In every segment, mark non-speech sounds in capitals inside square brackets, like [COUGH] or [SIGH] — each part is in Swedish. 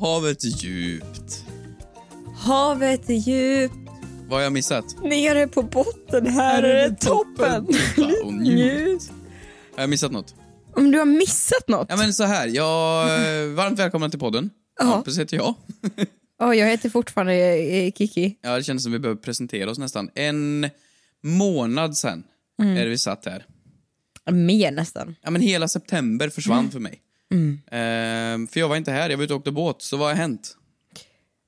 Havet är djupt. Havet är djupt. Vad har jag missat? Nere på botten, här är det toppen. [LAUGHS] Ja, och njut. Har jag missat något? Om du har missat något? Ja men så här, jag... eh, Varmt välkomna till podden. Ja. Hampus heter jag. [LAUGHS] Ja, jag heter fortfarande eh, Kiki. Ja, det känns som vi behöver presentera oss nästan. En månad sen Mm. är det vi satt här. Mer nästan. Ja men hela september försvann Mm. för mig. Ehm, för jag var inte här, jag var ute och åkte båt. Så vad har hänt?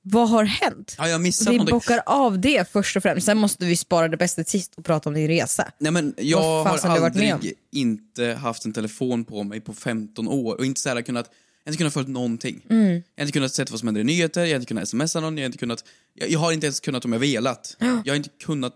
Vad har hänt? Ja, jag missat Vi någonting. bockar av det först och främst. Sen måste vi spara det bästa till sist och prata om din resa. Nej men jag Vad har har aldrig inte haft en telefon på mig på 15 år och inte så här kunnat, jag har inte kunnat följa någonting. Mm. Jag har inte kunnat se vad som händer i nyheter, jag har inte kunnat smsa någon, jag har inte kunnat, jag, jag har inte ens kunnat om jag velat. [GASPS] Jag har inte kunnat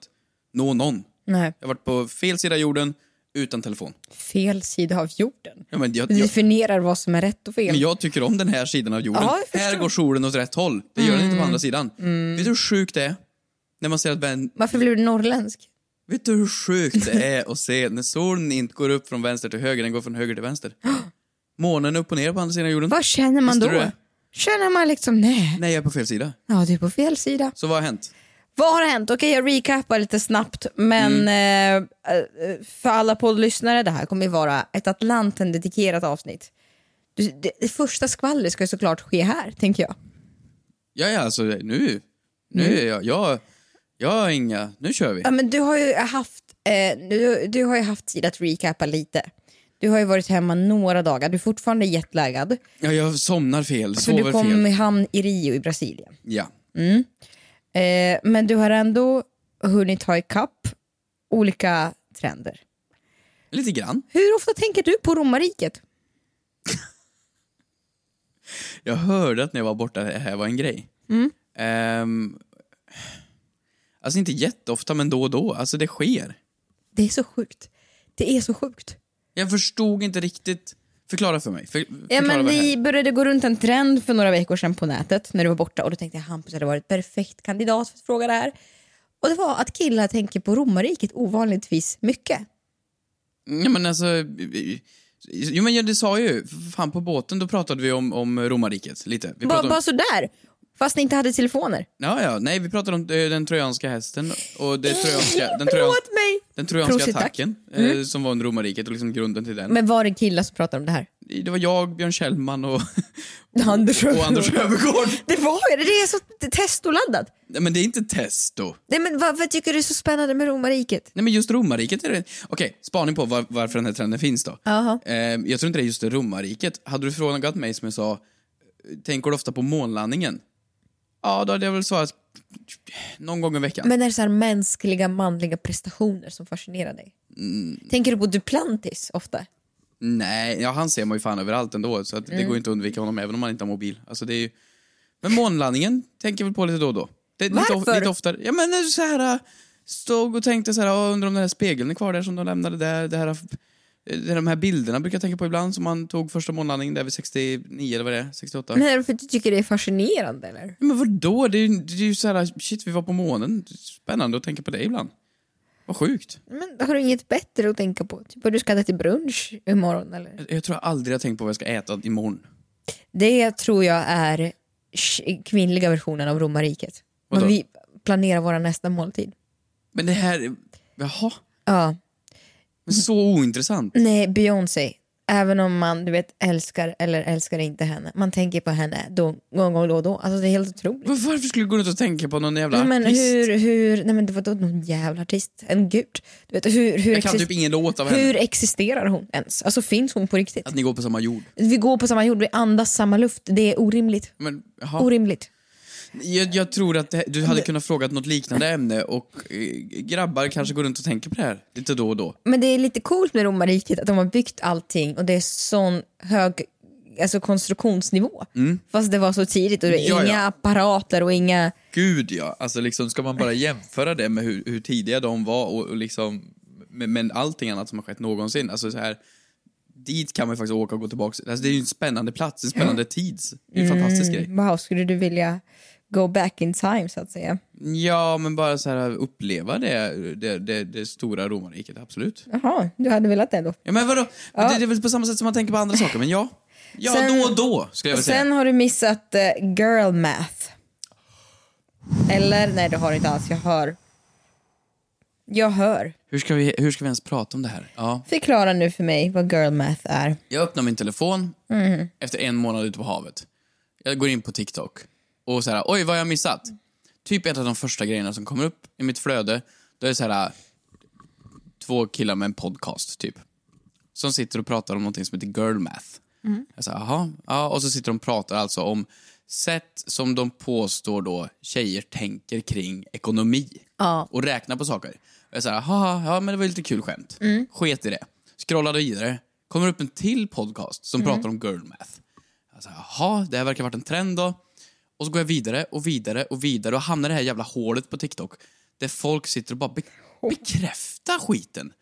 nå någon. Nej. Jag har varit på fel sida jorden utan telefon. Fel sida av jorden. Ja, men, jag, jag, definierar vad som är rätt och fel. men jag tycker om den här sidan av jorden. Ja. Mm. här går solen åt rätt håll. Det gör den inte på andra sidan. Vet du hur sjukt det är? När man ser att vän, Varför blev du norrländsk? Vet du hur sjukt det är [LAUGHS] att se när solen inte går upp från vänster till höger, den går från höger till vänster? [GASPS] Månen upp och ner på andra sidan jorden. Vad känner man Visste då? Känner man liksom, nej, Nej, jag är på fel sida. ja du är på fel sida. Så vad har hänt? Vad har hänt? Okej, jag recapar lite snabbt, men Mm. eh, eh, för alla poddlyssnare, det här kommer ju vara ett Atlanten-dedikerat avsnitt. Det, det första skvallret ska ju såklart ske här, tänker jag. Ja, ja, alltså nu, nu Mm. är jag, jag, jag har inga, nu kör vi. Ja, men du har ju haft, eh, du, du har ju haft tid att recapa lite. Du har ju varit hemma några dagar, du är fortfarande jetlaggad. Ja, jag somnar fel, För sover du kom fel. i hamn i Rio i Brasilien. Ja. Eh, men du har ändå hunnit ta ikapp olika trender. Lite grann. Hur ofta tänker du på romarriket? [LAUGHS] Jag hörde att när jag var borta det här var en grej. Mm. Ehm, alltså inte jätteofta, men då och då. Alltså det sker. Det är så sjukt. Det är så sjukt. Jag förstod inte riktigt. Förklara för mig. För, Ja, men det började gå runt en trend för några veckor sedan på nätet när du var borta och då tänkte jag Hampus hade varit perfekt kandidat för att fråga det här. Och det var att killar tänker på romarriket ovanligtvis mycket. Ja men alltså... Jo men ja, det sa jag ju. Fan på båten då pratade vi om, om romarriket lite. Vi Bara, pratade bara om, sådär. Fast ni inte hade telefoner. ja, ja, nej vi pratade om eh, den trojanska hästen och det [GASPS] trojanska, den, trojan, den trojanska Prosit, tack. attacken eh, som var under romarriket och liksom grunden till den. Men var det killar som pratade om det här? Det var jag, Björn Kjellman och, [LAUGHS] Anders och Anders Öfvergård. [LAUGHS] Det var ju det. Det är så testoladdat. Nej men det är inte testo. Nej, men varför tycker du är så spännande med romarriket? Nej men just romarriket är det... Okej, spaning på var, varför den här trenden finns då. Jaha. Eh, jag tror inte det är just det romarriket. Hade du frågat mig som jag sa, tänker du ofta på månlandningen? Ja, då hade jag väl svarat någon gång i veckan. Men är det så här mänskliga manliga prestationer som fascinerar dig? Mm. Tänker du på Duplantis ofta? Nej, ja, han ser man ju fan överallt ändå, så att det Mm. går inte att undvika honom även om man inte har mobil. Alltså, det är ju... Men månlandningen tänker jag väl på lite då och då. Det är lite, Varför? lite oftare. Ja men så här, äh, stod och tänkte så här, "Åh, undrar om den här spegeln är kvar där som de lämnade där. Det här, det är de här bilderna brukar jag tänka på ibland som man tog första månlandningen där vid 69 eller vad det är, 68. Men är det för att du tycker det är fascinerande eller? Men vadå? Det är, ju- det är ju så här, shit vi var på månen. Spännande att tänka på det ibland. Vad sjukt. Men har du inget bättre att tänka på? Typ att du ska äta till brunch imorgon eller? Jag, jag tror jag aldrig har tänkt på vad jag ska äta imorgon. Det tror jag är kvinnliga versionen av romarriket. Vadå? Men vi planerar våra nästa måltid. Men det här, jaha. Ja. Men så ointressant. Nej, Beyoncé. Även om man du vet, älskar eller älskar inte henne. Man tänker på henne då, någon gång då och då. Alltså, det är helt otroligt. Var- Varför skulle du gå runt och tänka på någon jävla Nej, men artist? hur, hur, nej men det var då någon jävla artist, en gud. Du vet, hur, hur, Jag kan typ ingen låt av henne. hur existerar hon ens? Alltså finns hon på riktigt? Att ni går på samma jord. Vi går på samma jord, vi andas samma luft. Det är orimligt. Men. Orimligt. Jag, jag tror att det, du hade kunnat fråga något liknande ämne och eh, grabbar kanske går runt och tänker på det här lite då och då. Men det är lite coolt med romarriket att de har byggt allting och det är sån hög alltså, konstruktionsnivå. Fast det var så tidigt och det är Mm. Ja, ja. inga apparater och inga... Gud ja, alltså liksom ska man bara jämföra det med hur, hur tidiga de var och, och liksom med, med allting annat som har skett någonsin, alltså så här dit kan man ju faktiskt åka och gå tillbaka. Alltså det är ju en spännande plats, en spännande tid. Det är en fantastisk grej. Wow, skulle du vilja go back in time så att säga? Ja, men bara så här uppleva det, det, det, det stora romarriket, absolut. Jaha, du hade velat det då? Ja, men vadå? Det, det är väl på samma sätt som man tänker på andra saker, men ja. Ja, Sen- då och då, skulle jag vilja säga. Sen har du missat eh, girl math. Eller? Nej, det har du inte alls. Jag hör. Jag hör. Hur ska, vi, hur ska vi ens prata om det här? Ja. Förklara nu för mig vad girl math är. Jag öppnar min telefon Mhm. efter en månad ute på havet. Jag går in på TikTok och så här, oj vad har jag missat? Typ ett av de första grejerna som kommer upp i mitt flöde, då är det så här två killar med en podcast typ. Som sitter och pratar om någonting som heter girl math. Jag säger, jaha, ja, och så sitter de och pratar alltså om sätt som de påstår då tjejer tänker kring ekonomi. Ja. Och räknar på saker. Jag säger, jaha, ja men det var lite kul skämt. Sket i det. Scrollade vidare. Kommer upp en till podcast som pratar om girl math. Jag säger, jaha, det här verkar ha varit en trend då. Och så går jag vidare och vidare och vidare och hamnar i det här jävla hålet på TikTok. Där folk sitter och bara be- bekräftar skiten.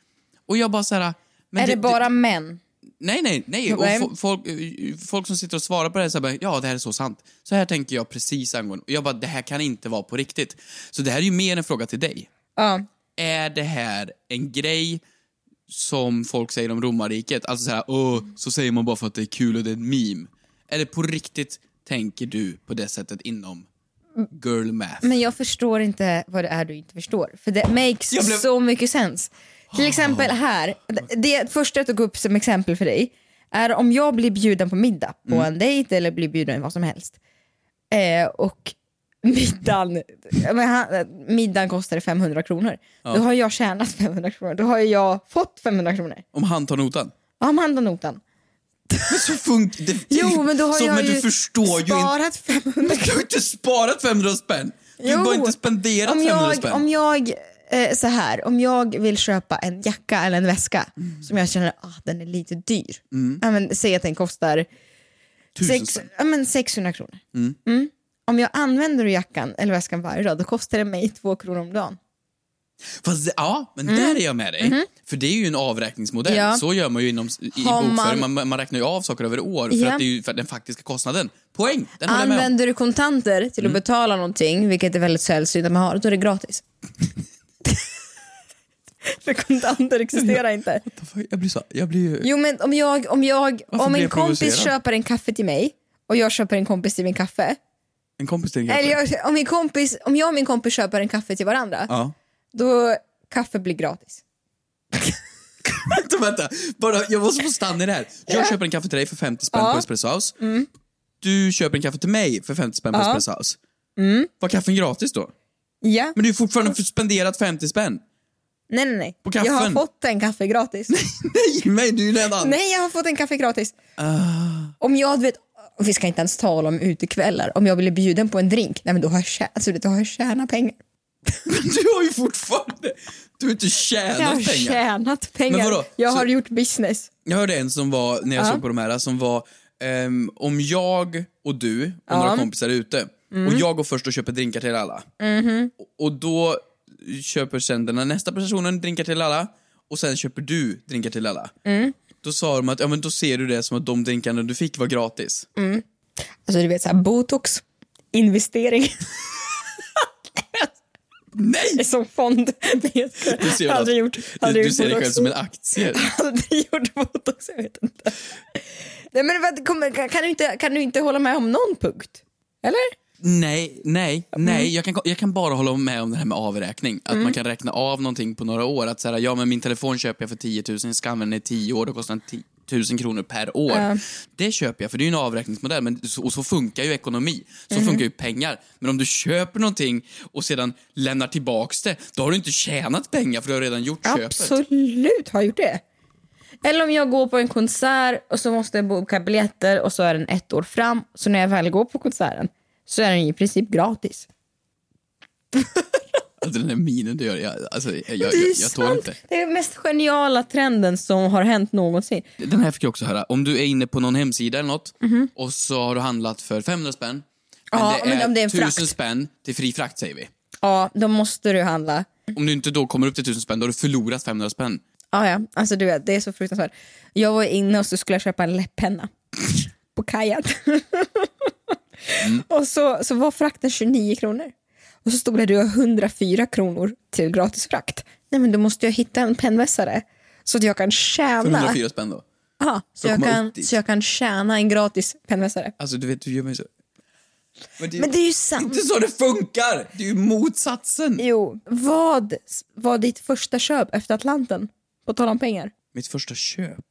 Och jag bara så här, men är det, bara män? Nej, nej, nej. Och folk, folk som sitter och svarar på det här bara, ja, det här är så sant. Så här tänker jag precis angående. Och jag bara, det här kan inte vara på riktigt. Så det här är ju mer en fråga till dig. Ja. Är det här en grej som folk säger om romarriket? Alltså så här, åh, så säger man bara för att det är kul och det är en meme. Är det på riktigt, tänker du på det sättet inom girl math? Men jag förstår inte vad det är du inte förstår. För det makes blev- så mycket sens. Till exempel här, det- första jag tog upp som exempel för dig är om jag blir bjuden på middag på Mm. en dejt eller blir bjuden vad som helst. Eh, och middagen, ja, middagen kostar 500 kronor. Då har jag tjänat 500 kronor. Då har jag fått 500 kronor. Om han tar notan? Ja, om han tar notan. [LAUGHS] Men så funkar det. Jo, men då har så, jag men ju du förstår ju inte. sparat 500 [LAUGHS] Men du har inte sparat 500 spänn! Du har bara inte spenderat om 500 jag, spänn. Om jag, eh, så här, om jag vill köpa en jacka eller en väska som jag känner ah, den är lite dyr. Ja, men, säg att den kostar sex, ja, men 600 kronor. Mm. Om jag använder jackan eller väskan varje dag då kostar det mig två kronor om dagen. Fast, ja, men där är jag med dig. För det är ju en avräkningsmodell. Mm. Ja. Så gör man ju inom, i Har bokföring. man- Man, man räknar ju av saker över år för Ja. att det är för den faktiska kostnaden. Poäng! Den. Använder du kontanter Mm. till att betala någonting, vilket är väldigt sällsynt att man har, då är det gratis. [LAUGHS] För kontanter existerar inte. Jag blir så, jag blir ju... Jo men om jag, om, jag, Varför om en jag kompis köper en kaffe till mig och jag köper en kompis till min kaffe. En kompis till en Eller kaffe. jag, om, min kompis, om jag och min kompis köper en kaffe till varandra, Ja. Då kaffe blir gratis. [LAUGHS] vänta, vänta. Bara, jag måste få stanna i det här. Jag köper en kaffe till dig för 50 spänn på Espresso House. Du köper en kaffe till mig för 50 spänn på Ja. Espresso House. Var kaffen gratis då? Ja. Men du har fortfarande spenderat 50 spänn. Nej nej nej. På Jag har kaffen? fått en kaffe gratis. [LAUGHS] Nej, men du är redan... nej jag har fått en kaffe gratis. Ah. Om jag, vet, vi ska inte ens tala om utekvällar. Om jag blir bjuden på en drink, nej men då har jag, tjä- alltså, då har jag tjänat pengar. Du har ju fortfarande... Du har inte tjänat Jag har pengar. tjänat pengar. Men vadå? Jag Så- har gjort business. Jag hörde en som var, när jag Ja. såg på de här, som var ehm, om jag och du och Ja. några kompisar är ute och jag går först och köper drinkar till alla. Och, och då köper sen den nästa personen drinkar till alla och sen köper du drinkar till alla. Då sa de att ja, men då ser du det som att de drinkarna du fick var gratis. Alltså du vet såhär botox, investering. [LAUGHS] [LAUGHS] Nej! [LAUGHS] som fond. Du ser, aldrig att- gjort, du, aldrig du gjort ser dig själv som en aktie. [LAUGHS] aldrig gjort botox, jag vet inte. Nej, men vad, kan, du inte, kan du inte hålla med om någon punkt? Eller? Nej, nej, Mm. nej. Jag kan, jag kan bara hålla med om det här med avräkning. Att man kan räkna av någonting på några år. Att säga, ja men min telefon köper jag för 10 000, jag ska använda den i 10 år, då kostar den 10 000 kronor per år. Ja. Det köper jag, för det är ju en avräkningsmodell. Men, och så funkar ju ekonomi. Så Mhm. funkar ju pengar. Men om du köper någonting och sedan lämnar tillbaks det, då har du inte tjänat pengar för du har redan gjort köpet. Absolut har jag gjort det. Eller om jag går på en konsert och så måste jag boka biljetter och så är den ett år fram. Så när jag väl går på konserten så är den i princip gratis. [LAUGHS] Alltså den där minen du gör, jag, alltså, jag, jag, jag, tål inte. Det är den mest geniala trenden som har hänt någonsin. Den här fick jag också höra. Om du är inne på någon hemsida eller något Mhm. och så har du handlat för 500 spänn. Men Ja, det men är om det är en 1000 frakt. spänn till fri frakt säger vi. Ja, då måste du handla. Om du inte då kommer upp till 1000 spänn, då har du förlorat 500 spänn. Ja, ja. Alltså du vet, det är så fruktansvärt. Jag var inne och så skulle jag köpa en läpppenna [LAUGHS] på kajen. [LAUGHS] och så, så var frakten 29 kronor. Och så stod det du har 104 kronor till gratis frakt. Nej men då måste jag hitta en pennvässare så att jag kan För tjäna. 104 spänn då. Ja, så, För att jag kan, så jag kan tjäna en gratis pennvässare. Alltså du vet, du gör mig så... Men det, Men det är ju sant. inte så det funkar! Det är ju motsatsen. Jo, vad var ditt första köp efter Atlanten? På tal om pengar. Mitt första köp.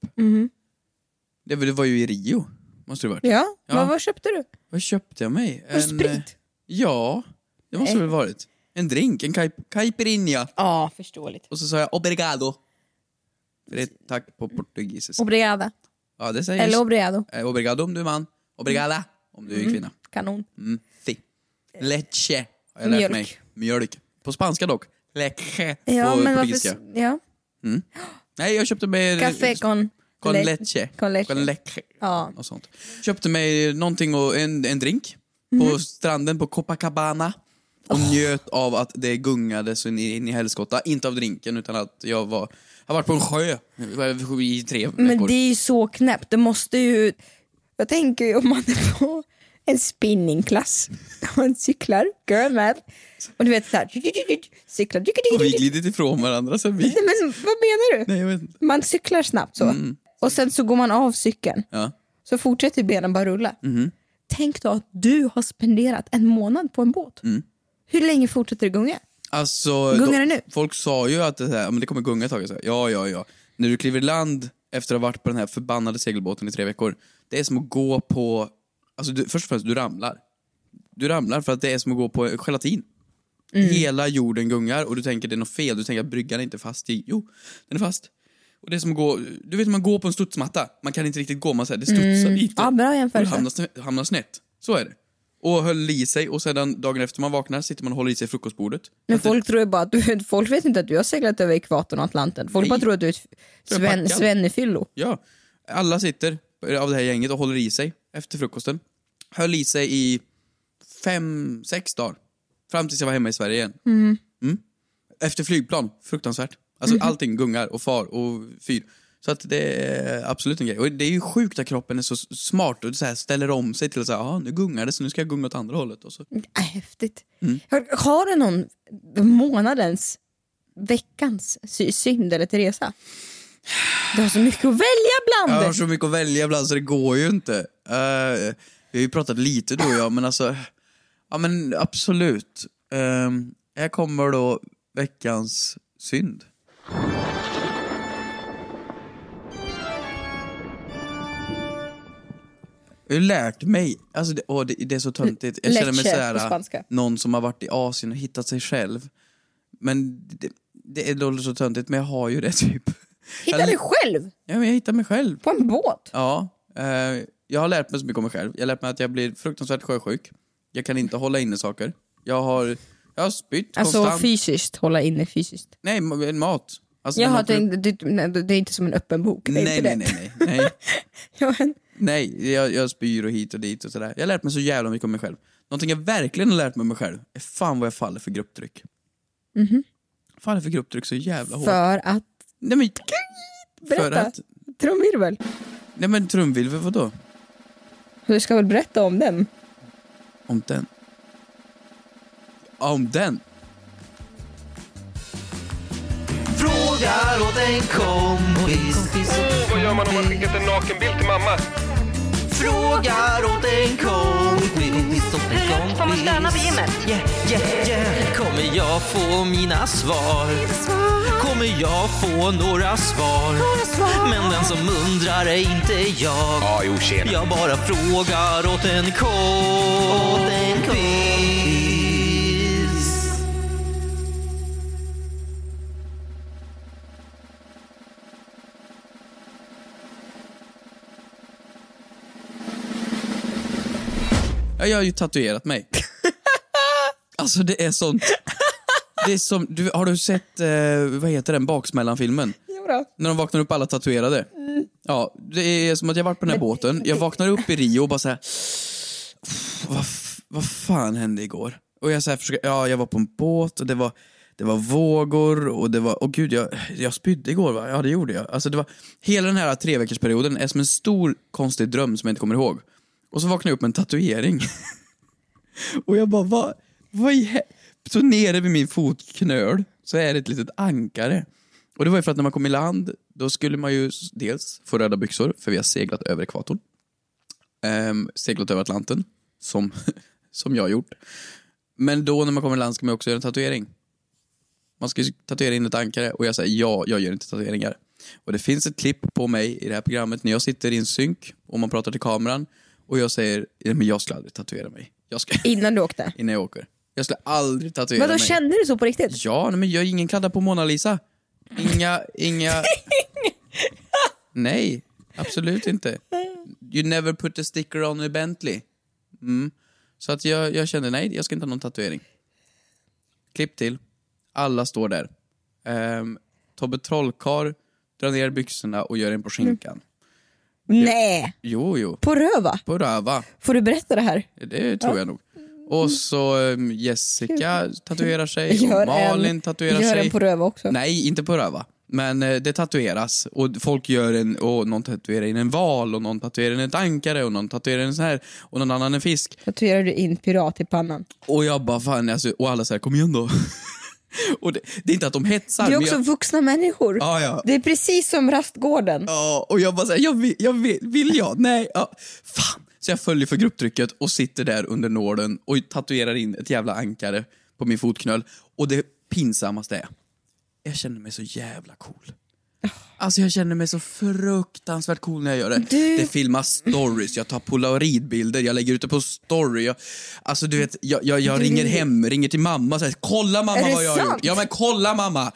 Det, var- det var ju i Rio, måste det varit. Ja, Ja. Vad, vad köpte du? Vad köpte jag mig? Det sprit? eh, Ja, det måste det väl varit. En drink, en caip- caipirinha. Ja, förståeligt. Och så sa jag obrigado. För det är tack på portugisiska. Obrigada. Ja, det säger Eller obrigado. Eh, Obrigado om du är man. Obrigada om du är kvinna. Kanon. Mm. Si. Leche har jag lärt Mjölk. mig. Mjölk. På spanska dock. Leche Ja, på men portugisiska. varför... Ja. Nej, jag köpte mig... Café con... Con le- leche. Con leche. Leche. Ja. Och sånt. Köpte mig någonting och en, en drink Mhm. på stranden på Copacabana. Och njöt av att det gungade så in i, helskotta. Inte av drinken utan att jag var... Har varit på en sjö i tre veckor. Men det är ju så knäppt. Det måste ju... Jag tänker ju om man är på en spinningklass. Man cyklar, girl math. Och du vet såhär... Cyklar. Och vi glidit ifrån varandra sen vi... Nej, Men vad menar du? Nej, jag vet inte. Man cyklar snabbt så. Och sen så går man av cykeln. Ja. Så fortsätter benen bara rulla. Tänk då att du har spenderat en månad på en båt. Hur länge fortsätter det gunga? Alltså, Gungar det nu? Folk sa ju att det, här, men det kommer gunga ett tag. Så här, ja, ja, ja. När du kliver i land efter att ha varit på den här förbannade segelbåten i tre veckor. Det är som att gå på... Alltså, du, först och främst, du ramlar. Du ramlar för att det är som att gå på gelatin. Mm. Hela jorden gungar och du tänker det är något fel. Du tänker att bryggan är inte fast i... Jo, den är fast. Och det är som att gå... Du vet, man går på en studsmatta. Man kan inte riktigt gå, man säger det studsar lite. Mm. Ja, bra och jämförelse. du hamnar, hamnar snett. Så är det. Och höll i sig och sedan dagen efter man vaknar sitter man och håller i sig frukostbordet. Men Att det- folk tror ju bara att du, [LAUGHS] folk vet inte att du har seglat över ekvatorn och Atlanten. Folk Nej. bara tror att du är ett Sven, svennefyllo. Ja, alla sitter av det här gänget och håller i sig efter frukosten. Höll i sig i fem, sex dagar. Fram tills jag var hemma i Sverige igen. Mm. Efter flygplan, fruktansvärt. Alltså allting gungar och far och fyr. Så att det är absolut en grej. Och det är ju sjukt att kroppen är så smart och så här ställer om sig till att säga, ja nu gungar det så nu ska jag gunga åt andra hållet. Och så. Äh, häftigt. Mm. Har, har du någon månadens, veckans sy- synd eller Teresa? Du har så mycket att välja bland. Jag har så mycket att välja ibland så det går ju inte. Eh, vi har ju pratat lite du och jag, men alltså... Ja men absolut. Uh, här kommer då veckans synd. Jag har lärt mig, alltså det, åh, det, det är så töntigt. Jag känner mig Leche på spanska. någon som har varit i Asien och hittat sig själv. Men det, det är så töntigt, men jag har ju det [LAUGHS] typ. Hitta Jag- dig själv Ja, men jag hittar mig själv. på en båt. Ja, eh, jag har lärt mig så mycket om mig själv. Jag har lärt mig att jag blir fruktansvärt sjösjuk. Jag kan inte hålla inne saker. Jag har, jag har spytt Alltså konstant. fysiskt, hålla inne fysiskt. nej, ma- mat. Alltså, Jaha, man åker det, upp- det, är inte som en öppen bok. Det är nej, inte nej, det. nej, nej, nej. [LAUGHS] Men, nej jag, jag spyr och hit och dit och sådär. Jag har lärt mig så jävla mycket om mig själv. Någonting jag verkligen har lärt mig om mig själv är fan vad jag faller för grupptryck. Faller för grupptryck så jävla hårt. För att, Nej men, för berätta. att, Trumvirvel. nej men trumvirvel vadå? Du ska väl berätta om den? Om den. Ja, Om den? Frågar åt en kompis. Vad gör man om man skickat en nakenbild till mamma? Frågar åt en kompis. Hur högt får man stöna på gymmet? Yeah, yeah, yeah. Kommer jag få mina svar? Kommer jag få några svar? Men den som undrar är inte jag. Jag bara frågar åt en kompis. Ja, jag har ju tatuerat mig. [LAUGHS] alltså det är sånt Det är som, du, har du sett, eh, vad heter den, Baksmällan-filmen? Jodå. När de vaknar upp alla tatuerade. Ja, det är som att jag varit på den här båten, jag vaknar upp i Rio och bara såhär, vad, vad fan hände igår? Och jag så här försöker, ja jag var på en båt och det var, det var vågor och det var, åh gud jag, jag spydde igår va? Ja det gjorde jag. Alltså det var, hela den här tre veckors perioden är som en stor konstig dröm som jag inte kommer ihåg. Och så vaknade jag upp med en tatuering. [LAUGHS] och jag bara, vad, vad he-? Så nere vid min fotknöl så är det ett litet ankare. Och det var ju för att när man kom i land, då skulle man ju dels få röda byxor, för vi har seglat över ekvatorn. Ehm, seglat över Atlanten, som, [LAUGHS] som jag har gjort. Men då när man kommer i land ska man också göra en tatuering. Man ska ju tatuera in ett ankare och jag säger ja, jag gör inte tatueringar. Och det finns ett klipp på mig i det här programmet när jag sitter i en synk och man pratar till kameran och jag säger, "Nej, men jag skulle aldrig tatuera mig. Jag ska, [LAUGHS] Innan du åkte. innan jag åker. Jag skulle aldrig tatuera Men då mig. kände du så på riktigt? Ja, nej, men jag är ingen kladda på Mona Lisa. Inga, inga... [LAUGHS] nej, absolut inte. You never put a sticker on a Bentley. Mm. Så att jag, jag kände, nej, jag ska inte ha någon tatuering. Klipp till. Alla står där. Um, Tobbe Trollkarl drar ner byxorna och gör en på skinkan. Nej! Jo, jo. På röva? På röva. Får du berätta det här? Det tror jag nog. Och så um, Jessica tatuerar sig, [LAUGHS] Gör Malin en, tatuerar gör sig. en på röva också. Nej, inte på röva. Men eh, det tatueras och folk gör en, och någon tatuerar in en val och någon tatuerar in ett ankare och någon tatuerar in en sån här och någon annan en fisk. Tatuerar du in pirat i pannan? Och jag bara fan alltså, och alla säger kom igen då. [LAUGHS] [LAUGHS] och det, det är inte att de hetsar. Det är också jag, vuxna människor. Ja, ja. Det är precis som rastgården. ja, och jag bara säger jag vill, jag vill, vill jag? Nej, ja. Fan. Så jag följer för grupptrycket och sitter där under nålen och tatuerar in ett jävla ankare på min fotknöl. Och det pinsammaste är, jag känner mig så jävla cool. Alltså jag känner mig så fruktansvärt cool när jag gör det. Du- Det filmas stories, jag tar polaroidbilder, jag lägger ut det på story. Jag, alltså du vet, jag, jag, jag Du- ringer hem, ringer till mamma och säger kolla mamma vad jag har sant? gjort. Ja men kolla mamma!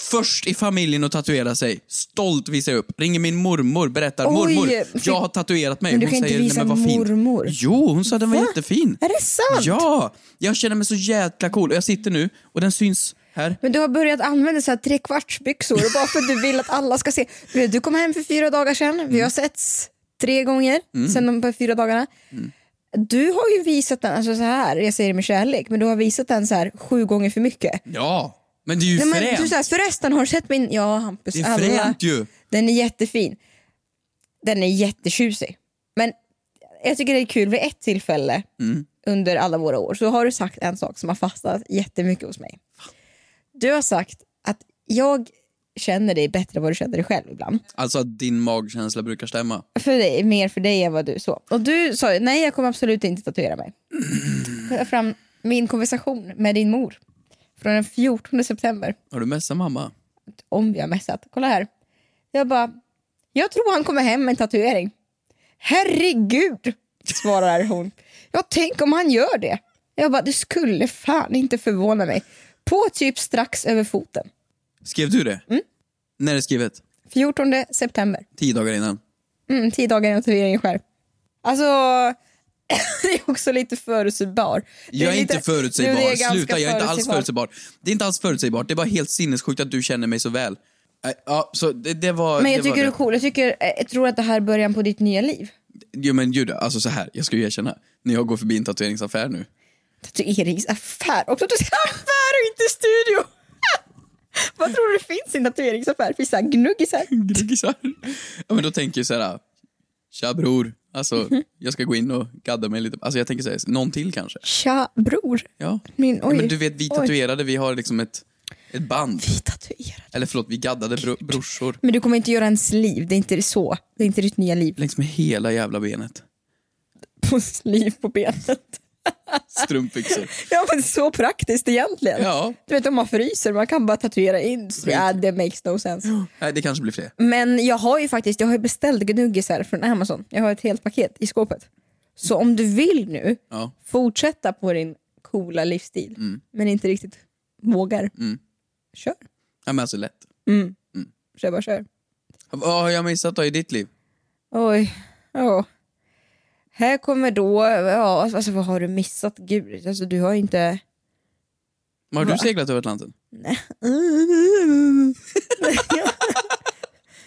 Först i familjen att tatuera sig, stolt visar jag upp. Ringer min mormor, berättar Oj, mormor, fick- jag har tatuerat mig. Men du Hon kan inte säger, "Nej, visa men vad fin." mormor. Jo, hon sa den var Va? jättefin. Är det sant? Ja, jag känner mig så jäkla cool. Och jag sitter nu och den syns här. Men du har börjat använda så här trekvartsbyxor bara för att du vill att alla ska se. Du, kom hem för fyra dagar sedan, Mm. vi har setts tre gånger sen de här fyra dagarna. Mm. Du har ju visat den, alltså så här, jag säger det med kärlek, men du har visat den så här sju gånger för mycket. Ja, men det är ju Nej, men fränt. du, så här, förresten, har du sett min... Ja, Hampus, Det är alla. fränt ju. Den är jättefin. Den är jättetjusig. Men jag tycker det är kul, vid ett tillfälle Mm. under alla våra år så har du sagt en sak som har fastnat jättemycket hos mig. Du har sagt att jag känner dig bättre än vad du känner dig själv ibland. Alltså att din magkänsla brukar stämma. För dig, mer för dig än vad du så. Och du sa nej jag kommer absolut inte tatuera mig. [CLEARS THROAT] Jag tar fram min konversation med din mor från den 14 september. Har du messat mamma? Om vi har messat. Kolla här. Jag bara, jag tror han kommer hem med en tatuering. Herregud, svarar hon. Ja, tänk om han gör det. Jag bara, det skulle fan inte förvåna mig. På typ strax över foten. Skrev du det? Mm. När är det skrivet? 14 september. Tio dagar innan? Mm, tio dagar innan tatueringen sker. Alltså, [LAUGHS] det är också lite förutsägbar. Jag är lite- inte förutsägbar. Jo, är Sluta, jag är inte alls förutsägbar. Det är inte alls förutsägbart. Det är bara helt sinnessjukt att du känner mig så väl. Äh, Ja, så det, det var... Men jag tycker du är cool. Jag, tycker, eh, jag tror att det här är början på ditt nya liv. Jo men Juda, alltså så här, jag ska ju erkänna. När jag går förbi en tatueringsaffär nu. Tatueringsaffär. Och tatueringsaffär och inte studio! [LAUGHS] Vad tror du det finns i en tatueringsaffär? Finns det gnuggisar? [LAUGHS] Gruggisar. Ja men då tänker jag så här. Tja bror, alltså jag ska gå in och gadda mig lite. Alltså jag tänker säga någon till kanske. Tja bror. Ja. Min, ja oj. men du vet vi Oj. tatuerade, vi har liksom ett, ett band. Vi tatuerade. Eller förlåt, vi gaddade bro, brorsor. Men du kommer inte göra ens liv. Det är inte så. Det är inte ditt nya liv. Längs med hela jävla benet. På liv på benet. Strumpbyxor. [LAUGHS] Ja men så praktiskt egentligen. Ja. Du vet om man fryser, man kan bara tatuera in. Ja, det makes no sense. Nej, det kanske blir fler. Men jag har ju faktiskt jag har ju beställt gnuggisar från Amazon. Jag har ett helt paket i skåpet. Så om du vill nu Ja. fortsätta på din coola livsstil men inte riktigt vågar, Mm. kör. Ja men alltså lätt. Kör bara kör. Vad har jag missat då i ditt liv? Oj, ja. Här kommer då, ja alltså vad har du missat? Gud, alltså du har inte... Har du Va? seglat över Atlanten? [LAUGHS]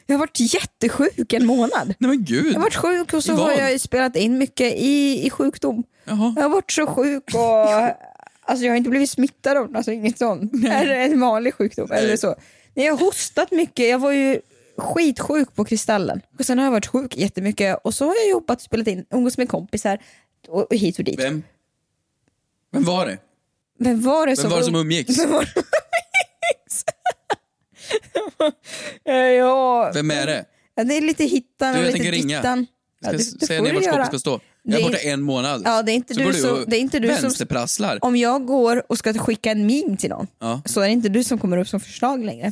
Jag har varit jättesjuk en månad. Nej men gud. Jag har varit sjuk och så har jag spelat in mycket i, i sjukdom. Jaha. Jag har varit så sjuk och alltså jag har inte blivit smittad av alltså inget sånt. Eller en vanlig sjukdom eller så. Nej, jag har hostat mycket, jag var ju skitsjuk på Kristallen. Och sen har jag varit sjuk jättemycket och så har jag jobbat och spelat in, umgås med kompisar och, och hit och dit. Vem? Vem var det? Vem var det Vem som var det som umgicks? Vem var det som umgicks? [LAUGHS] Ja, Vem är det? ja, det är lite hittan Du, och lite dittan. Jag Ja, ska det- det säga ner vart skåpet ska stå. Jag är borta en månad. Ja, det är inte så du och det är inte du som-. Om jag går och ska skicka en meme till någon Ja. så är det inte du som kommer upp som förslag längre.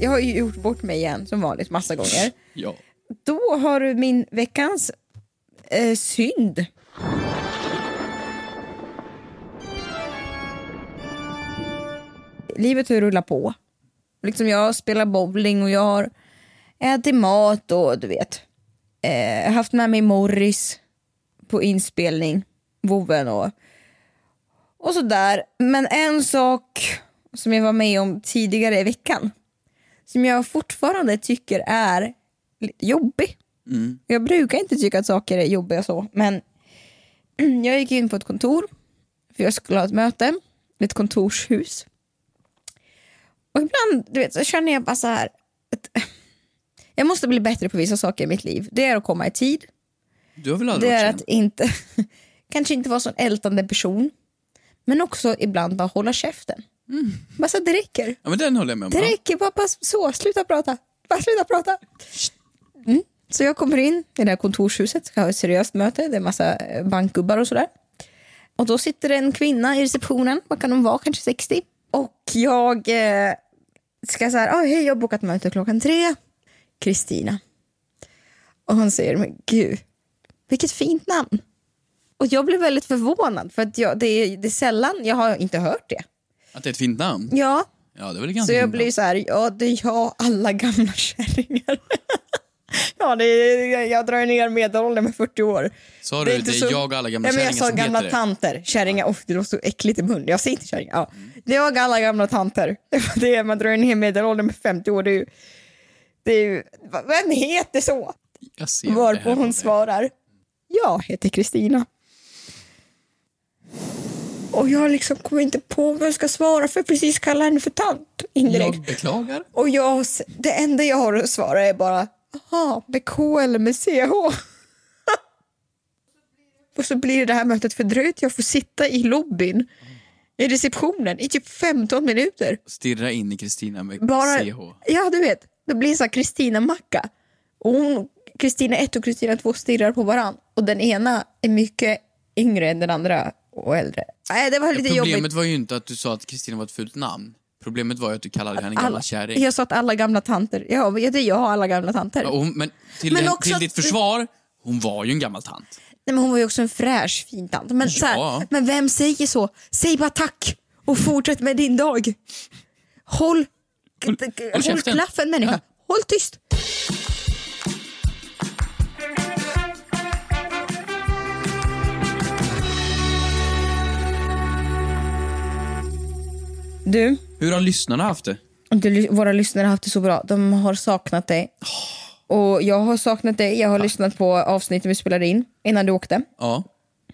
Jag har ju gjort bort mig igen som vanligt massa gånger. [LAUGHS] Ja. Då har du min veckans eh, synd. Livet har rullat på. Liksom jag spelar bowling och jag har ätit mat och du vet. Eh, haft med mig Morris på inspelning, voven och, och sådär. Men en sak som jag var med om tidigare i veckan som jag fortfarande tycker är lite jobbig. Jag brukar inte tycka att saker är jobbiga så, men [CLEARS THROAT] jag gick in på ett kontor för jag skulle ha ett möte, ett kontorshus. Och ibland du vet, så känner jag bara så här, att [LAUGHS] jag måste bli bättre på vissa saker i mitt liv. Det är att komma i tid, Du har väl aldrig det är att inte, [LAUGHS] kanske inte vara en sån ältande person, men också ibland bara hålla käften. Bara så det räcker. Ja men den håller jag med om. Det räcker, bara, bara så, sluta prata. Bara sluta prata. Mm. Så jag kommer in i det här kontorshuset, ska ha ett seriöst möte, det är massa eh, bankgubbar och sådär. Och då sitter en kvinna i receptionen, vad kan hon vara, kanske 60. Och jag eh, ska säga, oh, hej jag har bokat möte klockan tre. Kristina. Och hon säger, men gud, vilket fint namn. Och jag blev väldigt förvånad, för att jag, det, är, det är sällan, jag har inte hört det. Att det är ett fint namn? Ja, Ja det är väl ganska så jag fint blir namn. så här, ja det är jag alla gamla [LAUGHS] kärringar. ja, det är, jag drar ner medelåldern med 40 år. Sa du, inte det är jag och alla gamla ja, men kärringar Jag sa som gamla heter det. tanter, kärringar, oh, det låter så äckligt i mun. Jag säger inte kärringar. Ja. Det är jag och alla gamla tanter. [LAUGHS] Det är, man drar ner medelåldern med 50 år. Det är ju, det är ju, vem heter så? Jag ser det Varpå hon svarar, jag heter Kristina. Och jag liksom kommer inte på vad jag ska svara för precis kallar henne för tant indirekt. Jag beklagar. Och jag, det enda jag har att svara är bara, aha, med K eller med CH? [LAUGHS] och så blir det här mötet fördröjt. Jag får sitta i lobbyn, i receptionen, i typ 15 minuter. Stirra in i Kristina med Bara, CH. ja, du vet, det blir så Kristina-macka. Kristina 1 och Kristina 2 stirrar på varann. Och den ena är mycket yngre än den andra och äldre. Nej, det var lite Problemet jobbigt. var ju inte att du sa att Kristina var ett fult namn. Problemet var ju att du kallade henne gamla Alla, kärring. jag sa att alla gamla tanter, ja, är jag och alla gamla tanter. Ja, hon, men till, Men också till ditt försvar, hon var ju en gammal tant. Nej, men hon var ju också en fräsch fin tant. Men, så här, Ja. men vem säger så? Säg bara tack och fortsätt med din dag. Håll, Håll- håll, håll klaffen människa. Ja. Håll tyst. Du, Hur har lyssnarna haft det? du, våra lyssnare har haft det så bra. De har saknat dig. Och jag har saknat dig. Jag har lyssnat på avsnittet vi spelade in innan du åkte. Ja.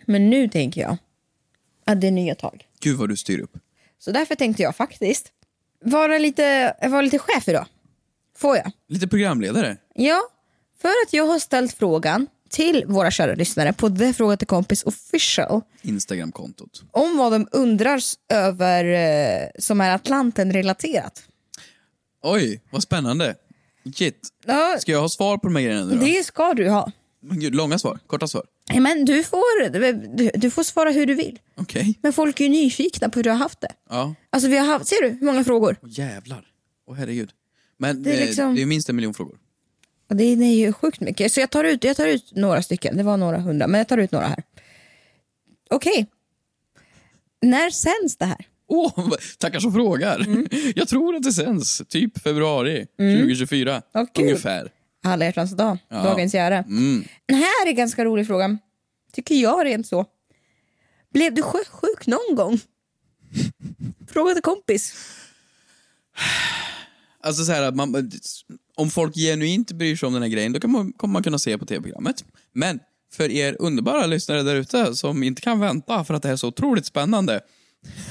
Men nu tänker jag att det är nya tag. Gud vad du styr upp. Så därför tänkte jag faktiskt vara lite, vara lite chef idag. Får jag? Lite programledare. Ja, för att jag har ställt frågan till våra kära lyssnare på The Fråga till Kompis official Instagramkontot. om vad de undrar över eh, som är Atlanten-relaterat. Oj, vad spännande. Shit. Ja, Ska jag ha svar på de här grejerna nu då? det ska du ha. Men gud, långa svar? Korta svar? Men du får, du, du får svara hur du vill. Okej. Men folk är ju nyfikna på hur du har haft det. Ja. Alltså vi har haft, ser du hur många frågor? Åh jävlar. Åh herregud. Men Det det är är, liksom- det är minst en miljon frågor. Och det, är ju sjukt mycket. Så jag tar, ut, jag tar ut några stycken. Det var några hundra, men jag tar ut några här. Okej. När sänds det här? Vad- tackar som frågar. Mm. [LAUGHS] Jag tror att det sänds typ februari 2024. Vad kul. Ungefär. Alla hjärtans dag, Ja. dagens ära. Mm. Den här är en ganska rolig fråga. Tycker jag rent så. Blev du sjösjuk någon gång? [LAUGHS] Fråga till kompis. Alltså så här, man, om folk genuint bryr sig om den här grejen, då kan man, kommer man kunna se på tv-programmet. Men för er underbara lyssnare där ute som inte kan vänta för att det här är så otroligt spännande.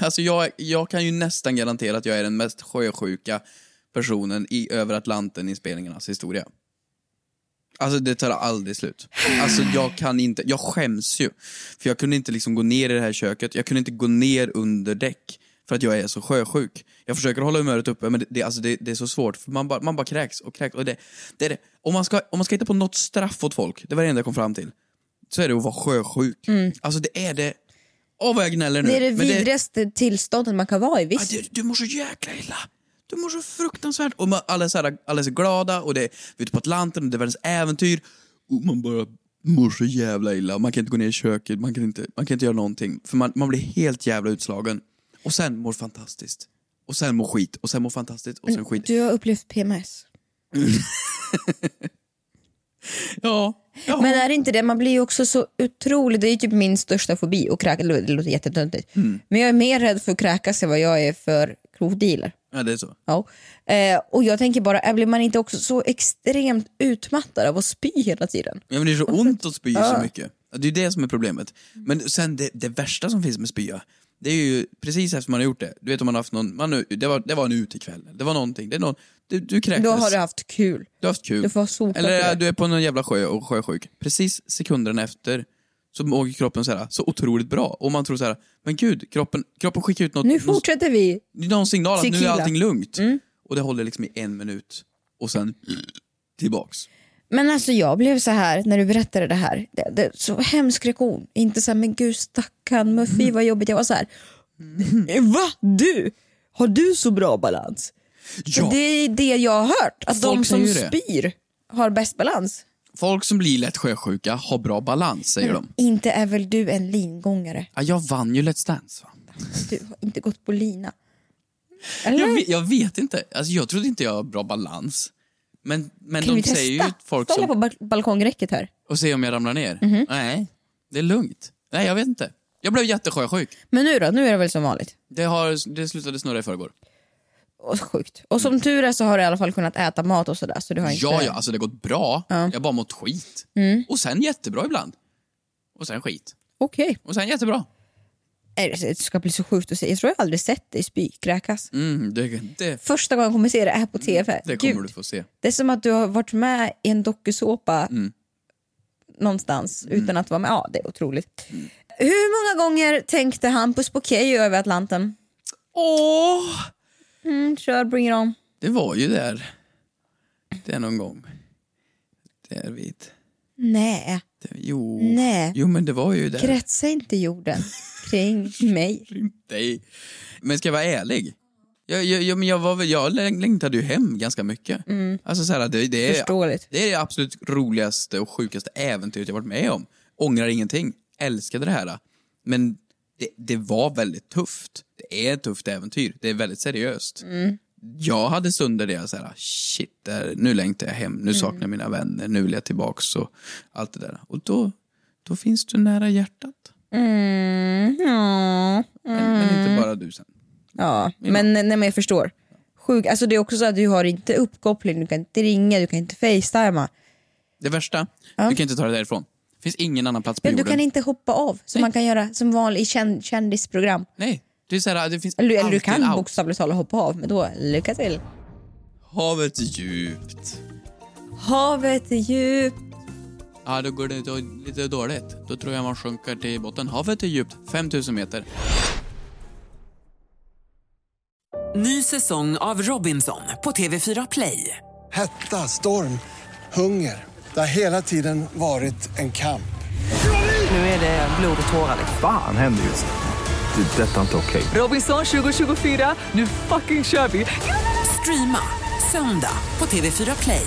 Alltså jag, jag kan ju nästan garantera att jag är den mest sjösjuka personen i över Atlanten-inspelningarnas historia. Alltså det tar aldrig slut. Alltså jag kan inte, jag skäms ju. För jag kunde inte liksom gå ner i det här köket, jag kunde inte gå ner under däck. För att jag är så sjösjuk. Jag försöker hålla humöret uppe men det, det, alltså det, det är så svårt för man bara, man bara kräks och kräks. Och det, det är det. Om, man ska, om man ska hitta på något straff åt folk, det var det enda jag kom fram till. Så är det att vara sjösjuk. Alltså det är det. Åh vad jag gnäller nu. Det är det vidrigaste tillståndet man kan vara i. Visst? du, du mår så jäkla illa. Du mår så fruktansvärt. Och man, alla, är så här, alla är så glada och det är ute på Atlanten och det är världens äventyr. Och man bara mår så jävla illa. Man kan inte gå ner i köket, man kan inte, man kan inte göra någonting. För man, man blir helt jävla utslagen. Och sen mår fantastiskt. Och sen mår skit, och sen mår fantastiskt, och sen skit. Du har upplevt PMS. [LAUGHS] Ja. ja. Men är det inte det, man blir ju också så otrolig, det är ju typ min största fobi att kräkas, det låter jättetöntigt. Mm. Men jag är mer rädd för att kräkas än vad jag är för krokodiler. ja, det är så. Ja. Eh, och jag tänker bara, blir man inte också så extremt utmattad av att spy hela tiden? Ja, men det är så ont att spy så Ja. mycket. Det är det som är problemet. Men sen det, det värsta som finns med spya, det är ju precis efter man har gjort det. Du vet om man har haft någon, man, det, var, det var en utekväll, det var någonting, det är någon, du, du kräktes. Då har du haft kul. Du har haft kul. Du får sopa Eller ja, du är på någon jävla sjö och sjösjuk. Precis sekunderna efter så mår kroppen så, här, så otroligt bra. Och man tror så här, men gud, kroppen, kroppen skickar ut något, Nu fortsätter vi. någon signal att nu är Tequila. allting lugnt. Mm. Och det håller liksom i en minut. Och sen tillbaks. Men alltså jag blev så här när du berättade det här. Det, det, så hemsk reaktion. Inte så här, men gud stackarn Muffy vad jobbigt. Jag var så här, va? Du? Har du så bra balans? Ja. Det är det jag har hört. Att Folk de som spyr har bäst balans. Folk som blir lätt sjösjuka har bra balans, säger de. Inte är väl du en lingångare? Ja, jag vann ju Let's Dance va? Du har inte gått på lina. Eller? Jag vet, jag vet inte. Alltså, jag trodde inte jag har bra balans. Men, men kan de säger ju folk Ställa som... på bal- balkongräcket här. Och se om jag ramlar ner. Mhm. Nej, det är lugnt. Nej, jag vet inte. Jag blev jättesjösjuk. Men nu då? Nu är det väl som vanligt? Det, har, det slutade snurra i förrgår. Och sjukt. Och som tur är så har du i alla fall kunnat äta mat och sådär. Så du har inte... Ja, ja, alltså det har gått bra. Ja. Jag har bara mått skit. Mm. Och sen jättebra ibland. Och sen skit. Okej. Och sen jättebra. Det ska bli så sjukt att se. Jag tror jag aldrig sett dig spy, kräkas. Mm, det, det, Första gången jag kommer se det är på TV. det kommer Gud. du få se. Det är som att du har varit med i en dokusåpa Mm. någonstans utan att vara med. Ja, det är otroligt. Hur många gånger tänkte Hampus på Keyyo över Atlanten? Åh! Mm, kör, bring it on. Det var ju där. Det är någon gång. Där vid. Nej, Det, jo. Nej. Jo, men det var ju där. kretsar inte jorden [LAUGHS] kring mig? Nej. Men ska jag vara ärlig? Jag, jag, jag, men jag, var, jag läng- längtade ju hem ganska mycket. Mm. Alltså så här, det, det, är, Förståeligt. det är det absolut roligaste och sjukaste äventyret jag varit med om. Ångrar ingenting. Älskade det här. Men det, det var väldigt tufft. Det är ett tufft äventyr. Det är väldigt seriöst. Mm. Jag hade stunder där jag så här, shit, där, nu längtar jag hem, nu Mm. saknar jag mina vänner, nu vill jag tillbaks och allt det där. Och då, då finns du nära hjärtat. Mm, ja. Men, men inte bara du sen. Ja, men, nej, men jag förstår. Sjuk. Alltså det är också så att du har inte uppkoppling, du kan inte ringa, du kan inte facetima. Det värsta, Ja. du kan inte ta det därifrån. finns ingen annan plats på Men du jorden. kan inte hoppa av som man kan göra som vanlig känd, kändisprogram. Nej, det är så här, det finns Eller, eller du kan out. bokstavligt talat hoppa av, men då lycka till. Havet är djupt. Havet är djupt. Ja, då går det då, lite dåligt. Då tror jag man sjunker till botten. Havet är djupt, 5000 meter. Ny säsong av Robinson på TV4 Play. Hetta, storm, hunger. Det har hela tiden varit en kamp. Nu är det blod och tårar. Fan händer just nu. Det. är Detta är inte okej. Robinson 2024, nu fucking kör vi! Streama söndag på TV4 Play.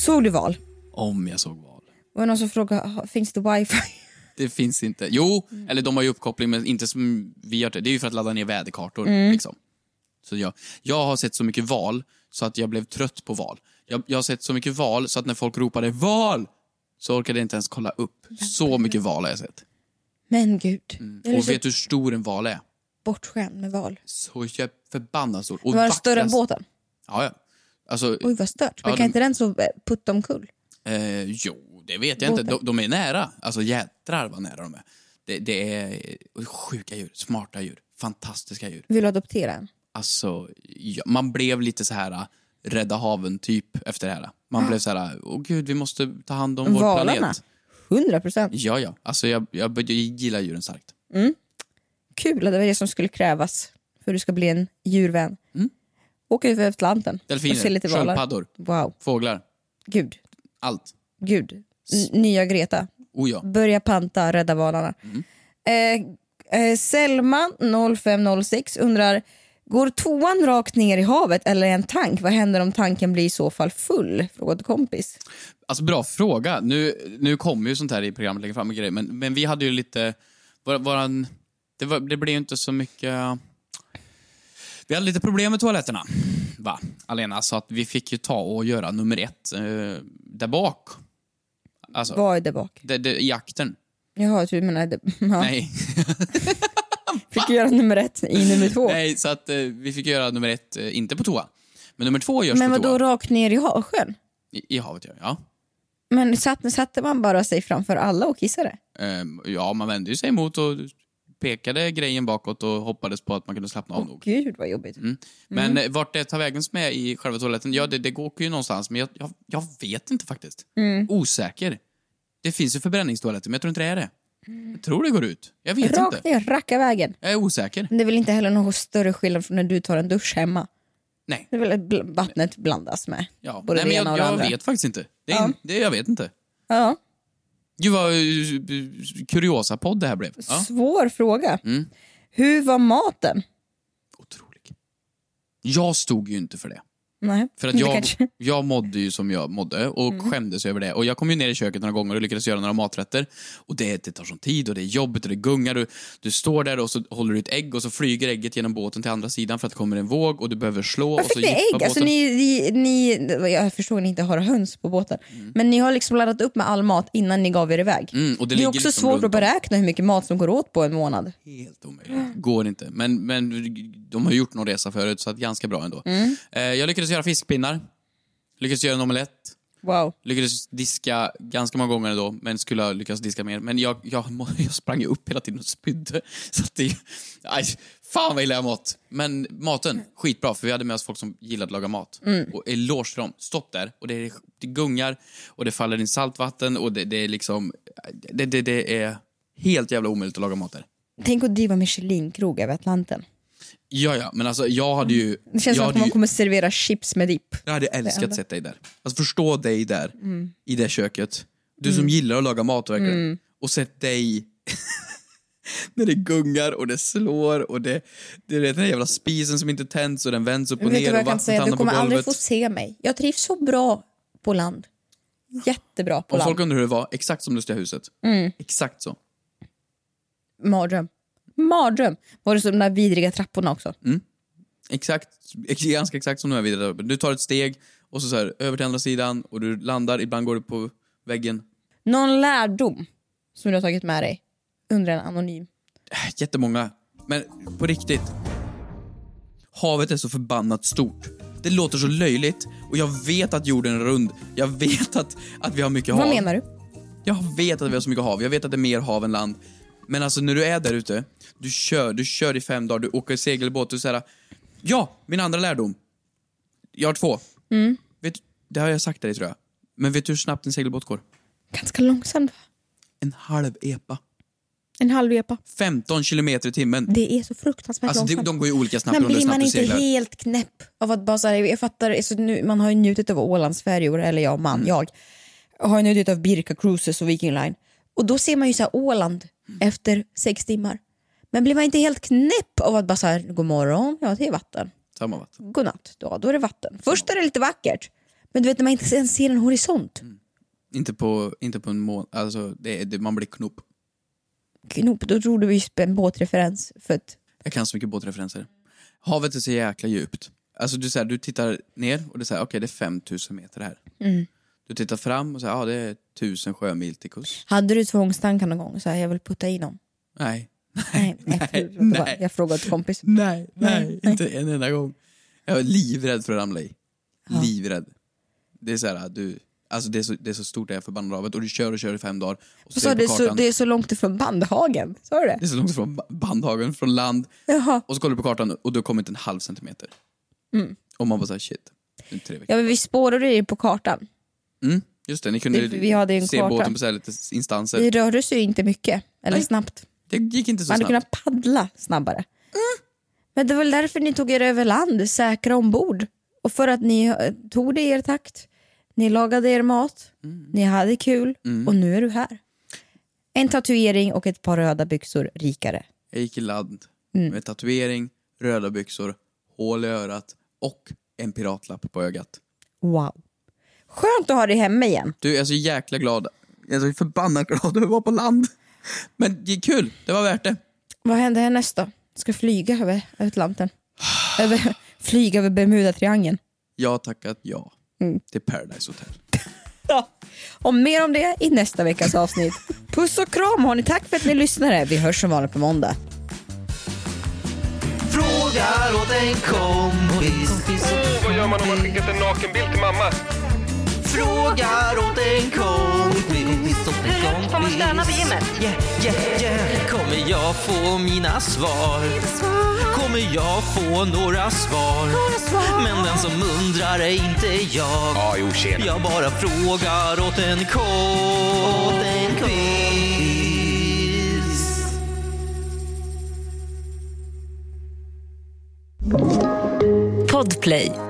Såg du val? Om jag såg val. Var det någon som frågade, "Ha- finns det wifi? [LAUGHS] Det finns inte. Jo, eller de har ju uppkoppling men inte som vi har. Det är ju för att ladda ner väderkartor. Mm. Liksom. Så jag, jag har sett så mycket val så att jag blev trött på val. Jag, jag har sett så mycket val så att när folk ropade val så orkade jag inte ens kolla upp. Så mycket val har jag sett. Men gud. Mm. Och vet du hur stor en val är? bortskämd med val. Så jag förbannat stor. Och Var den större än båten? Ja, ja. Alltså, Oj vad stört. Men Ja, kan de- inte den så eh, putta omkull? Eh, jo, det vet jag inte. Båten. De, de är nära. Alltså jädrar vad nära de är. Det, det är eh, sjuka djur, smarta djur, fantastiska djur. Vill du adoptera en? Alltså, ja, man blev lite så här äh, rädda haven-typ efter det här. Man blev så här, åh gud, vi måste ta hand om vår Valarna? planet. 100 procent. Ja, ja. Alltså jag, jag, jag gillar djuren starkt. Mm. Kul, det var det som skulle krävas för att du ska bli en djurvän. Åka ut över Atlanten och se Delfiner, lite valar. sköldpaddor, Wow, fåglar, gud, allt. gud. N- nya Greta. Oh ja. Börja panta, rädda valarna. Eh, eh, Selma 0506 undrar, går toan rakt ner i havet eller i en tank? Vad händer om tanken blir i så fall full? Frågade kompis. Alltså bra fråga. Nu, nu kommer ju sånt här i programmet längre fram och grejer, men, men vi hade ju lite, vår, våran, det, var, det blev ju inte så mycket, vi hade lite problem med toaletterna, va, Alena, så att vi fick ju ta och göra nummer ett eh, där bak. Alltså, Vad är det bak? det, i akten. Jaha, du menar det? [LAUGHS] Ja. Nej. [LAUGHS] Fick göra nummer ett i nummer två. Nej, så att eh, vi fick göra nummer ett, eh, inte på toa. Men nummer två görs Men på vad då toa. rakt ner i ha- sjön? I, I havet, ja. ja. Men satte, satte man bara sig framför alla och kissade? Ehm, ja, man vände ju sig emot och pekade grejen bakåt och hoppades på att man kunde slappna av nog. Gud vad jobbigt. Mm. Men mm. vart det tar vägen som är i själva toaletten, ja det, det går ju någonstans, men jag, jag, jag vet inte faktiskt. Mm. Osäker. Det finns ju förbränningstoaletter, men jag tror inte det är det. Jag tror det går ut. Jag vet Rakt inte. ner, racka vägen. Jag är osäker. Men det är väl inte heller någon större skillnad från när du tar en dusch hemma? Nej. Det är väl att vattnet blandas med Ja. både Nej, men det ena jag, och det jag andra? vet faktiskt inte. Det är, Ja. det, jag vet inte. Ja. Gud vad uh, kuriosa-podd det här blev. Ja. Svår fråga. Mm. Hur var maten? Jag stod ju inte för det. Nej. För att det jag, kanske- jag mådde ju som jag mådde och Mm. skämdes över det. Och jag kom ju ner i köket några gånger och lyckades göra några maträtter. Och det, det tar sån tid och det är jobbigt och det gungar. Du, du står där och så håller du ett ägg och så flyger ägget genom båten till andra sidan för att det kommer en våg och du behöver slå Varför och så jippar ägg? Alltså ni, ni, ni, jag förstår att ni inte har höns på båten. Men ni har liksom laddat upp med all mat innan ni gav er iväg. Mm, och det det är också liksom svårt att beräkna hur mycket mat som går åt på en månad. Helt omöjligt. Går inte. Men, men de har gjort någon resa förut så att ganska bra ändå. Mm. Eh, jag lyckades göra fiskpinnar. Lyckades göra en omelett. Wow. Lyckades diska ganska många gånger ändå, men skulle ha lyckats diska mer. Men jag, jag, [LAUGHS] jag sprang ju upp hela tiden och spydde. [LAUGHS] Så att det... Aj, fan vad illa jag mått. Men maten, skitbra, för vi hade med oss folk som gillade att laga mat. Mm. Och eloge till dem. Stopp där. Och det, är, det gungar, och det faller in saltvatten, och det, det är liksom... Det, det, det är helt jävla omöjligt att laga mat där. Tänk att driva Michelin-krog över Atlanten. Ja, ja, men alltså jag hade ju... Det känns jag som att man ju, kommer servera chips med dipp. Jag hade älskat enda. sett dig där. Alltså förstå dig där, Mm. i det köket. Du som Mm. gillar att laga mat verkligen. Mm. Och sett dig [LAUGHS] när det gungar och det slår och det, det är den här jävla spisen som inte tänds och den vänds upp och Vet du ner och vattnet? Du hamnar på kommer aldrig få se mig. Jag trivs så bra på land. Jättebra på Om land. folk undrar hur det var, exakt som Lustiga huset. Mm. Exakt så. Mardröm. Mardröm. Var det som de där vidriga trapporna också? Mm. Exakt, ex- ganska exakt som de här vidare. Du tar ett steg och så, så här, över till andra sidan och du landar, ibland går du på väggen. Någon lärdom som du har tagit med dig under en anonym. Jättemånga. Men på riktigt. Havet är så förbannat stort. Det låter så löjligt och jag vet att jorden är rund. Jag vet att, att vi har mycket Vad hav. menar du? Jag vet att vi har så mycket hav. Jag vet att det är mer hav än land. Men alltså när du är där ute, du kör, du kör i fem dagar, du åker segelbåt, du säger Ja, min andra lärdom. Jag har två. Mm. Vet, det har jag sagt till dig tror jag. Men vet du hur snabbt en segelbåt går? Ganska långsamt. va? En halv epa. En halv epa. 15 kilometer i timmen. Det är så fruktansvärt Alltså långsamt. de går ju olika snabbt Men blir man inte helt knäpp av att bara så här, jag fattar, alltså nu, man har ju njutit av Ålandsfärjor, eller jag, Mm. man, jag, har ju njutit av Birka Cruises och Viking Line. Och då ser man ju så här Åland Mm. efter sex timmar. Men blir man inte helt knäpp av att bara så här, god morgon, ja det är vatten. Samma vatten. God natt, då, då är det vatten. Först är det lite vackert, men du vet när man inte ens ser en horisont. Mm. Inte på, inte på en månad, alltså det, det, man blir knop. Knop, då tror du vi en båtreferens. För att, Jag kan så mycket båtreferenser. Havet är så jäkla djupt. Alltså du, så här, du tittar ner och det är så här, okej det är 5000 meter här. mm. Du tittar fram och säger, ja det är 1000 sjömil till kust. Hade du tvångstankar någon gång? Så här, jag vill putta i någon. Nej. Nej, nej, nej, nej. jag frågade ett kompis. Nej, nej, inte en enda gång. Jag var livrädd för att ramla i. Livrädd. Det är så här, du, alltså det är så, det är så stort det här förbannade havet och du kör och kör i fem dagar. Och Så ser det, är så, det är så långt ifrån Bandhagen, sa du det? det är så långt ifrån Ba- Bandhagen, från land. Jaha. Och så kollar du på kartan och du har kommit en halv centimeter. Mm. Och man bara såhär, shit. Är det tre veckor. Ja, men vi spårade det på kartan. Mm, just det, ni kunde Vi- vi hade en se karta. båten på så lite instanser. Vi rörde sig ju inte mycket, eller Nej. snabbt. Det gick inte så Man hade snabbt. kunnat paddla snabbare. Men det var väl därför ni tog er över land, säkra ombord. Och för att ni eh, tog det i er takt. Ni lagade er mat, ni hade kul Mm. och nu är du här. En tatuering och ett par röda byxor rikare. Jag gick i land Mm. med tatuering, röda byxor, hål i örat och en piratlapp på ögat. Wow. Skönt att ha dig hemma igen. Du, jag är så jäkla glad. Jag är så förbannat glad över att vara på land. Men det är kul, det var värt det. Vad händer härnäst då? Ska flyga över Atlanten? över, flyga över Bermudatriangeln? Jag har tackat ja Mm. till Paradise Hotel. Ja. Och mer om det i nästa veckas avsnitt. Puss och kram hörni, tack för att ni lyssnade. Vi hörs som vanligt på måndag. Frågar åt en kompis. Oh, vad gör man om man skickat en nakenbild till mamma? Frågar åt en kompis. Åt en Hur högt får man stöna vid gymmet? Yeah, yeah, yeah. Kommer jag få mina svar? Kommer jag få några svar? Men den som undrar är inte jag. Ja, jo, tjena. Jag bara frågar åt en kompis. Podplay.